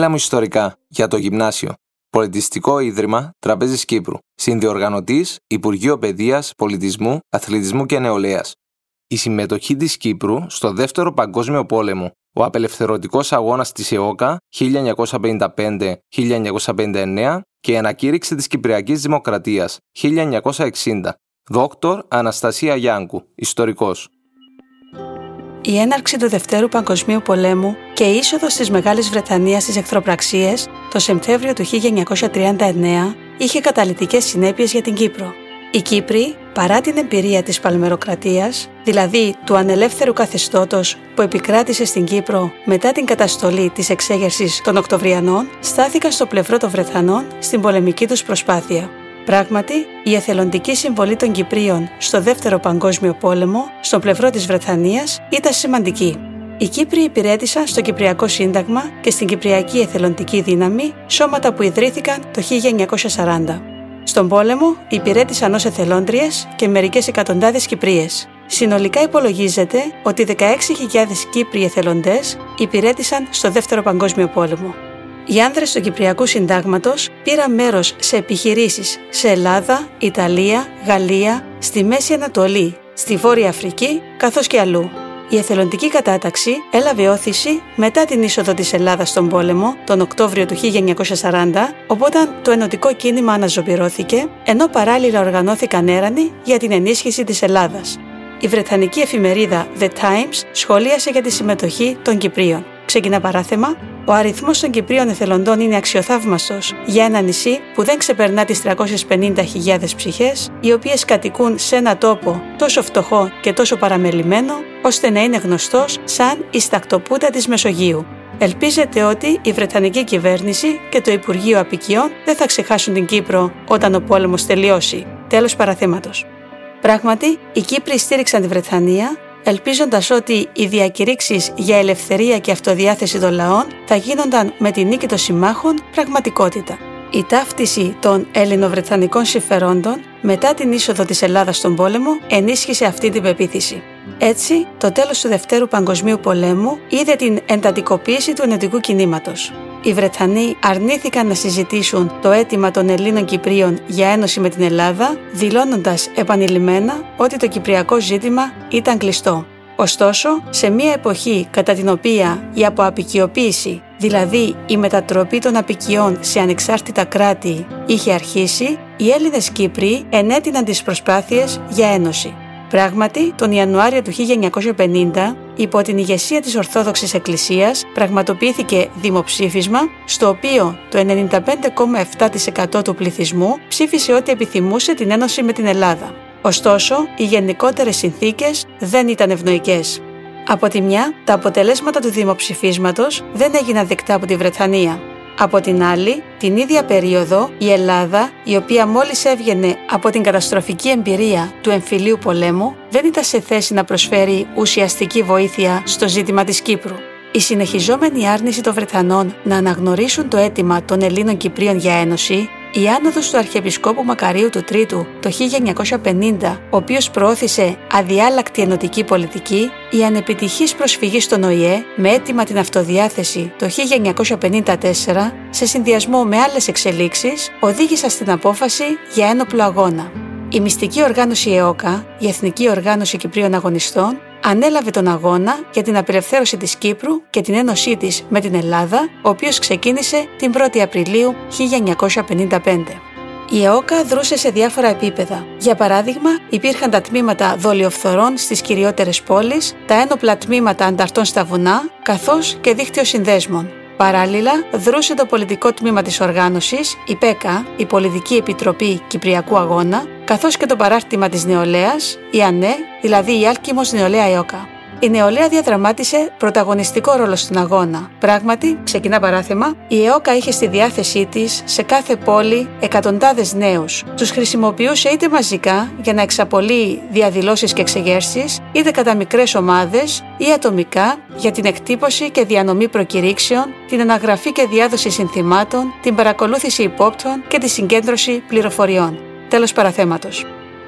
Μίλα μου ιστορικά για το γυμνάσιο. Πολιτιστικό Ίδρυμα Τραπέζης Κύπρου. Συνδιοργανωτής Υπουργείο Παιδείας, Πολιτισμού, Αθλητισμού και Νεολαίας. Η συμμετοχή της Κύπρου στο Δεύτερο Παγκόσμιο Πόλεμο, ο απελευθερωτικός αγώνας της ΕΟΚΑ 1955-1959 και η ανακήρυξη της Κυπριακής Δημοκρατίας 1960. Δόκτωρ Αναστασία Γιάνκου, ιστορικός. Η έναρξη του Δευτέρου Παγκοσμίου Πολέμου και η είσοδος της Μεγάλης Βρετανίας στις εχθροπραξίες το Σεπτέμβριο του 1939 είχε καταλητικές συνέπειες για την Κύπρο. Οι Κύπροι, παρά την εμπειρία της παλμεροκρατίας, δηλαδή του ανελεύθερου καθεστώτος που επικράτησε στην Κύπρο μετά την καταστολή της εξέγερσης των Οκτωβριανών, στάθηκαν στο πλευρό των Βρετανών στην πολεμική τους προσπάθεια. Πράγματι, η εθελοντική συμβολή των Κυπρίων στο Δεύτερο Παγκόσμιο Πόλεμο, στο πλευρό της Βρετανίας, ήταν σημαντική. Οι Κύπροι υπηρέτησαν στο Κυπριακό Σύνταγμα και στην Κυπριακή Εθελοντική Δύναμη, σώματα που ιδρύθηκαν το 1940. Στον πόλεμο υπηρέτησαν ως εθελόντριες και μερικές εκατοντάδες Κυπρίες. Συνολικά υπολογίζεται ότι 16.000 Κύπριοι εθελοντές υπηρέτησαν στο Δεύτερο Παγκόσμιο Πόλεμο. Οι άνδρες του Κυπριακού Συντάγματος πήραν μέρος σε επιχειρήσεις σε Ελλάδα, Ιταλία, Γαλλία, στη Μέση Ανατολή, στη Βόρεια Αφρική καθώς και αλλού. Η εθελοντική κατάταξη έλαβε όθηση μετά την είσοδο της Ελλάδας στον πόλεμο τον Οκτώβριο του 1940, οπότε το ενωτικό κίνημα αναζωπηρώθηκε, ενώ παράλληλα οργανώθηκαν έρανοι για την ενίσχυση της Ελλάδας. Η Βρετανική εφημερίδα The Times σχολίασε για τη συμμετοχή των Κυπρίων. Ξεκινά παράθεμα. Ο αριθμός των Κυπρίων εθελοντών είναι αξιοθαύμαστος για ένα νησί που δεν ξεπερνά τις 350.000 ψυχές, οι οποίες κατοικούν σε ένα τόπο τόσο φτωχό και τόσο παραμελημένο, ώστε να είναι γνωστός σαν η στακτοπούτα της Μεσογείου. Ελπίζεται ότι η Βρετανική κυβέρνηση και το Υπουργείο Απικιών δεν θα ξεχάσουν την Κύπρο όταν ο πόλεμος τελειώσει. Τέλος παραθέματος. Πράγματι, οι Κύπροι στήριξαν τη Βρετανία ελπίζοντας ότι οι διακηρύξεις για ελευθερία και αυτοδιάθεση των λαών θα γίνονταν με τη νίκη των συμμάχων πραγματικότητα. Η ταύτιση των ελληνοβρετανικών συμφερόντων μετά την είσοδο της Ελλάδας στον πόλεμο ενίσχυσε αυτή την πεποίθηση. Έτσι, το τέλος του Δευτέρου Παγκοσμίου Πολέμου είδε την εντατικοποίηση του ενωτικού κινήματος. Οι Βρετανοί αρνήθηκαν να συζητήσουν το αίτημα των Ελλήνων Κυπρίων για ένωση με την Ελλάδα, δηλώνοντας επανειλημμένα ότι το κυπριακό ζήτημα ήταν κλειστό. Ωστόσο, σε μια εποχή κατά την οποία η αποαπικιοποίηση, δηλαδή η μετατροπή των απικιών σε ανεξάρτητα κράτη, είχε αρχίσει, οι Έλληνες Κύπροι ενέτειναν τις προσπάθειες για ένωση. Πράγματι, τον Ιανουάριο του 1950, υπό την ηγεσία της Ορθόδοξης Εκκλησίας, πραγματοποιήθηκε δημοψήφισμα, στο οποίο το 95,7% του πληθυσμού ψήφισε ότι επιθυμούσε την ένωση με την Ελλάδα. Ωστόσο, οι γενικότερες συνθήκες δεν ήταν ευνοϊκές. Από τη μια, τα αποτελέσματα του δημοψηφίσματος δεν έγιναν δεκτά από τη Βρετανία. Από την άλλη, την ίδια περίοδο, η Ελλάδα, η οποία μόλις έβγαινε από την καταστροφική εμπειρία του εμφυλίου πολέμου, δεν ήταν σε θέση να προσφέρει ουσιαστική βοήθεια στο ζήτημα της Κύπρου. Η συνεχιζόμενη άρνηση των Βρετανών να αναγνωρίσουν το αίτημα των Ελλήνων Κυπρίων για ένωση η άνοδος του Αρχιεπισκόπου Μακαρίου του Τρίτου το 1950, ο οποίος προώθησε αδιάλακτη ενωτική πολιτική, η ανεπιτυχής προσφυγή στον ΟΗΕ με αίτημα την αυτοδιάθεση το 1954, σε συνδυασμό με άλλες εξελίξεις, οδήγησαν στην απόφαση για ένοπλο αγώνα. Η μυστική οργάνωση ΕΟΚΑ, η Εθνική Οργάνωση Κυπρίων Αγωνιστών, ανέλαβε τον αγώνα για την απελευθέρωση της Κύπρου και την ένωσή της με την Ελλάδα, ο οποίος ξεκίνησε την 1η Απριλίου 1955. Η ΕΟΚΑ δρούσε σε διάφορα επίπεδα. Για παράδειγμα, υπήρχαν τα τμήματα δολιοφθορών στις κυριότερες πόλεις, τα ένοπλα τμήματα ανταρτών στα βουνά, καθώς και δίκτυο συνδέσμων. Παράλληλα, δρούσε το πολιτικό τμήμα της οργάνωσης, η ΠΕΚΑ, η Πολιτική Επιτροπή Κυπριακού Αγώνα, καθώς και το παράρτημα της νεολαίας, η ΑΝΕ, δηλαδή η Άλκημος Νεολαία ΕΟΚΑ. Η νεολαία διαδραμάτισε πρωταγωνιστικό ρόλο στον αγώνα. Πράγματι, ξεκινά παράθεμα, η ΕΟΚΑ είχε στη διάθεσή της σε κάθε πόλη εκατοντάδες νέους. Τους χρησιμοποιούσε είτε μαζικά για να εξαπολύει διαδηλώσεις και εξεγέρσεις, είτε κατά μικρές ομάδες ή ατομικά για την εκτύπωση και διανομή προκηρύξεων, την αναγραφή και διάδοση συνθημάτων, την παρακολούθηση υπόπτων και τη συγκέντρωση πληροφοριών. Τέλος παραθέματος.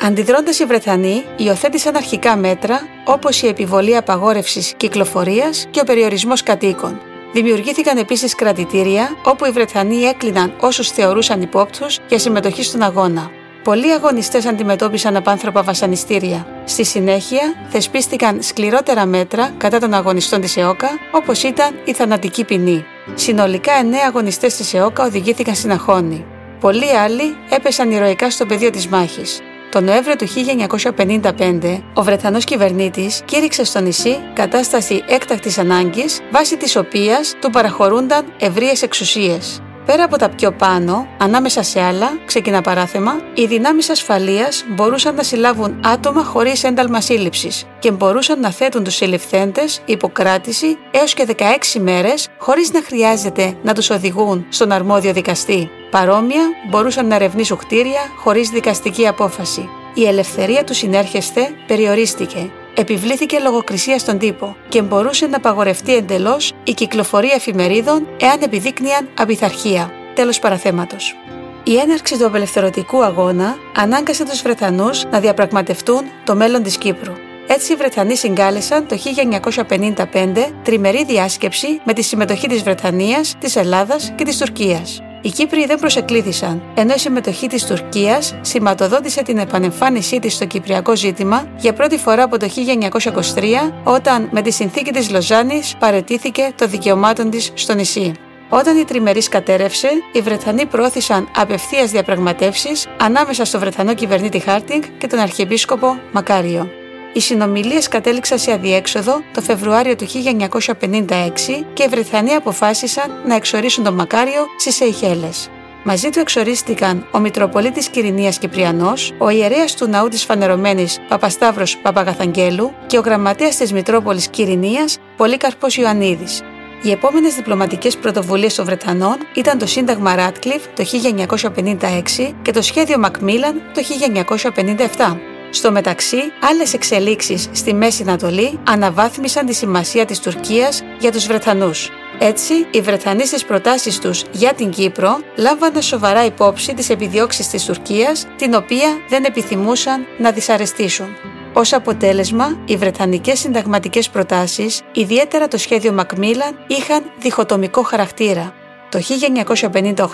Αντιδρώντας οι Βρετανοί, υιοθέτησαν αρχικά μέτρα όπως η επιβολή απαγόρευσης κυκλοφορίας και ο περιορισμός κατοίκων. Δημιουργήθηκαν επίσης κρατητήρια όπου οι Βρετανοί έκλειναν όσους θεωρούσαν υπόπτους για συμμετοχή στον αγώνα. Πολλοί αγωνιστές αντιμετώπισαν απάνθρωπα βασανιστήρια. Στη συνέχεια, θεσπίστηκαν σκληρότερα μέτρα κατά των αγωνιστών της ΕΟΚΑ, όπως ήταν η θανατική ποινή. Συνολικά, εννέα αγωνιστές της ΕΟΚΑ οδηγήθηκαν στην Αχώνη. Πολλοί άλλοι έπεσαν ηρωικά στο πεδίο της μάχης. Το Νοέμβριο του 1955, ο Βρετανός κυβερνήτης κήρυξε στο νησί κατάσταση έκτακτης ανάγκης, βάσει της οποίας του παραχωρούνταν ευρείες εξουσίες. Πέρα από τα πιο πάνω, ανάμεσα σε άλλα, ξεκινά παράθεμα, οι δυνάμεις ασφαλείας μπορούσαν να συλλάβουν άτομα χωρίς ένταλμα σύλληψης και μπορούσαν να θέτουν τους συλληφθέντες υποκράτηση έως και 16 μέρες χωρίς να χρειάζεται να τους οδηγούν στον αρμόδιο δικαστή. Παρόμοια, μπορούσαν να ερευνήσουν κτίρια χωρίς δικαστική απόφαση. Η ελευθερία του συνέρχεστε περιορίστηκε επιβλήθηκε λογοκρισία στον τύπο και μπορούσε να απαγορευτεί εντελώς η κυκλοφορία εφημερίδων εάν επιδείκνυαν απειθαρχία. Τέλος παραθέματος. Η έναρξη του απελευθερωτικού αγώνα ανάγκασε τους Βρετανούς να διαπραγματευτούν το μέλλον της Κύπρου. Έτσι οι Βρετανοί συγκάλεσαν το 1955 τριμερή διάσκεψη με τη συμμετοχή της Βρετανίας, της Ελλάδας και της Τουρκίας. Οι Κύπροι δεν προσεκλήθησαν, ενώ η συμμετοχή της Τουρκίας σηματοδότησε την επανεμφάνισή της στο κυπριακό ζήτημα για πρώτη φορά από το 1923, όταν με τη συνθήκη της Λοζάνης παρετήθηκε το δικαιωμάτων της στο νησί. Όταν η τριμερής κατέρευσε, οι Βρετανοί προώθησαν απευθείας διαπραγματεύσεις ανάμεσα στο Βρετανό κυβερνήτη Χάρτινγκ και τον Αρχιεπίσκοπο Μακάριο. Οι συνομιλίες κατέληξαν σε αδιέξοδο το Φεβρουάριο του 1956 και οι Βρετανοί αποφάσισαν να εξορίσουν τον Μακάριο στις Σεϊχέλες. Μαζί του εξορίστηκαν ο Μητροπολίτης Κυρινία Κυπριανός, ο ιερέας του ναού της Φανερωμένης Παπασταύρος Παπαγαθαγγέλου και ο γραμματέας της Μητρόπολης Κυρινία Πολύκαρπος Ιωαννίδης. Οι επόμενες διπλωματικές πρωτοβουλίες των Βρετανών ήταν το Σύνταγμα Ράτκλιφ το 1956 και το Σχέδιο Μακμίλαν το 1957. Στο μεταξύ, άλλες εξελίξεις στη Μέση Ανατολή αναβάθμισαν τη σημασία της Τουρκίας για τους Βρετανούς. Έτσι, οι Βρετανοί στις προτάσεις τους για την Κύπρο λάμβαναν σοβαρά υπόψη τις επιδιώξεις της Τουρκίας, την οποία δεν επιθυμούσαν να δυσαρεστήσουν. Ως αποτέλεσμα, οι Βρετανικές συνταγματικές προτάσεις, ιδιαίτερα το σχέδιο Μακμίλαν, είχαν διχοτομικό χαρακτήρα το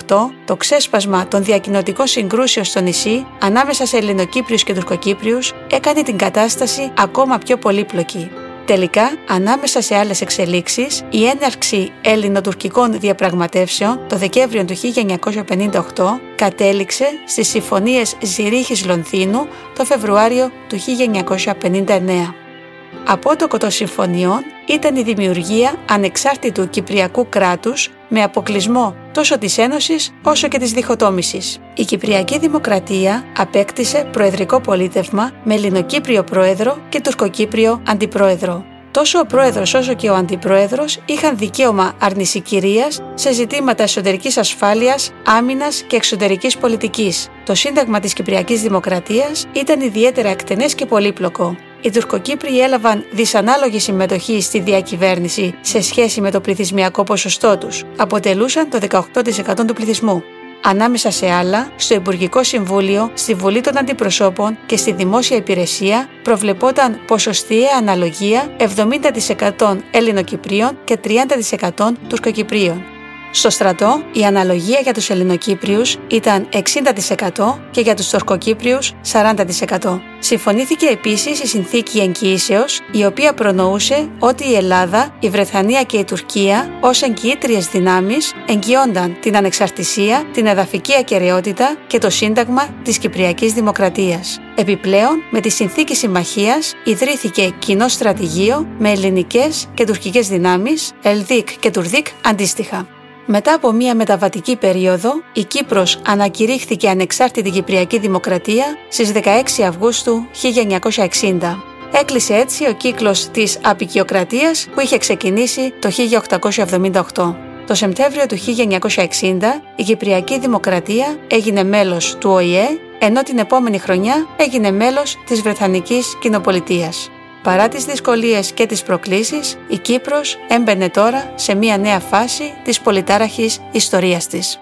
1958, το ξέσπασμα των διακοινωτικών συγκρούσεων στο νησί ανάμεσα σε Ελληνοκύπριους και Τουρκοκύπριους έκανε την κατάσταση ακόμα πιο πολύπλοκη. Τελικά, ανάμεσα σε άλλες εξελίξεις, η έναρξη ελληνοτουρκικών διαπραγματεύσεων το Δεκέμβριο του 1958 κατέληξε στις συμφωνίες Ζηρίχης Λονθίνου το Φεβρουάριο του 1959. Απότοκο των συμφωνιών ήταν η δημιουργία ανεξάρτητου κυπριακού κράτους με αποκλεισμό τόσο της Ένωσης όσο και της διχοτόμησης. Η Κυπριακή Δημοκρατία απέκτησε προεδρικό πολίτευμα με Ελληνοκύπριο πρόεδρο και Τουρκοκύπριο αντιπρόεδρο. Τόσο ο πρόεδρος όσο και ο αντιπρόεδρος είχαν δικαίωμα αρνησικυρίας σε ζητήματα εσωτερικής ασφάλειας, άμυνας και εξωτερικής πολιτικής. Το Σύνταγμα της Κυπριακής Δημοκρατίας ήταν ιδιαίτερα εκτενές και πολύπλοκο οι Τουρκοκύπριοι έλαβαν δυσανάλογη συμμετοχή στη διακυβέρνηση σε σχέση με το πληθυσμιακό ποσοστό τους. Αποτελούσαν το 18% του πληθυσμού. Ανάμεσα σε άλλα, στο Υπουργικό Συμβούλιο, στη Βουλή των Αντιπροσώπων και στη Δημόσια Υπηρεσία προβλεπόταν ποσοστιαία αναλογία 70% Ελληνοκυπρίων και 30% Τουρκοκυπρίων. Στο στρατό, η αναλογία για τους Ελληνοκύπριους ήταν 60% και για τους Τουρκοκύπριους 40%. Συμφωνήθηκε επίσης η συνθήκη εγγυήσεως, η οποία προνοούσε ότι η Ελλάδα, η Βρετανία και η Τουρκία ως εγγυήτριες δυνάμεις εγγυόνταν την ανεξαρτησία, την εδαφική ακαιρεότητα και το σύνταγμα της Κυπριακής Δημοκρατίας. Επιπλέον, με τη συνθήκη συμμαχίας ιδρύθηκε κοινό στρατηγείο με ελληνικές και τουρκικές δυνάμεις, Ελδίκ και Τουρδίκ αντίστοιχα. Μετά από μια μεταβατική περίοδο, η Κύπρος ανακηρύχθηκε ανεξάρτητη Κυπριακή Δημοκρατία στις 16 Αυγούστου 1960. Έκλεισε έτσι ο κύκλος της απικιοκρατίας που είχε ξεκινήσει το 1878. Το Σεπτέμβριο του 1960 η Κυπριακή Δημοκρατία έγινε μέλος του ΟΗΕ, ενώ την επόμενη χρονιά έγινε μέλος της Βρετανικής Κοινοπολιτείας. Παρά τις δυσκολίες και τις προκλήσεις, η Κύπρος έμπαινε τώρα σε μια νέα φάση της πολυτάραχης ιστορίας της.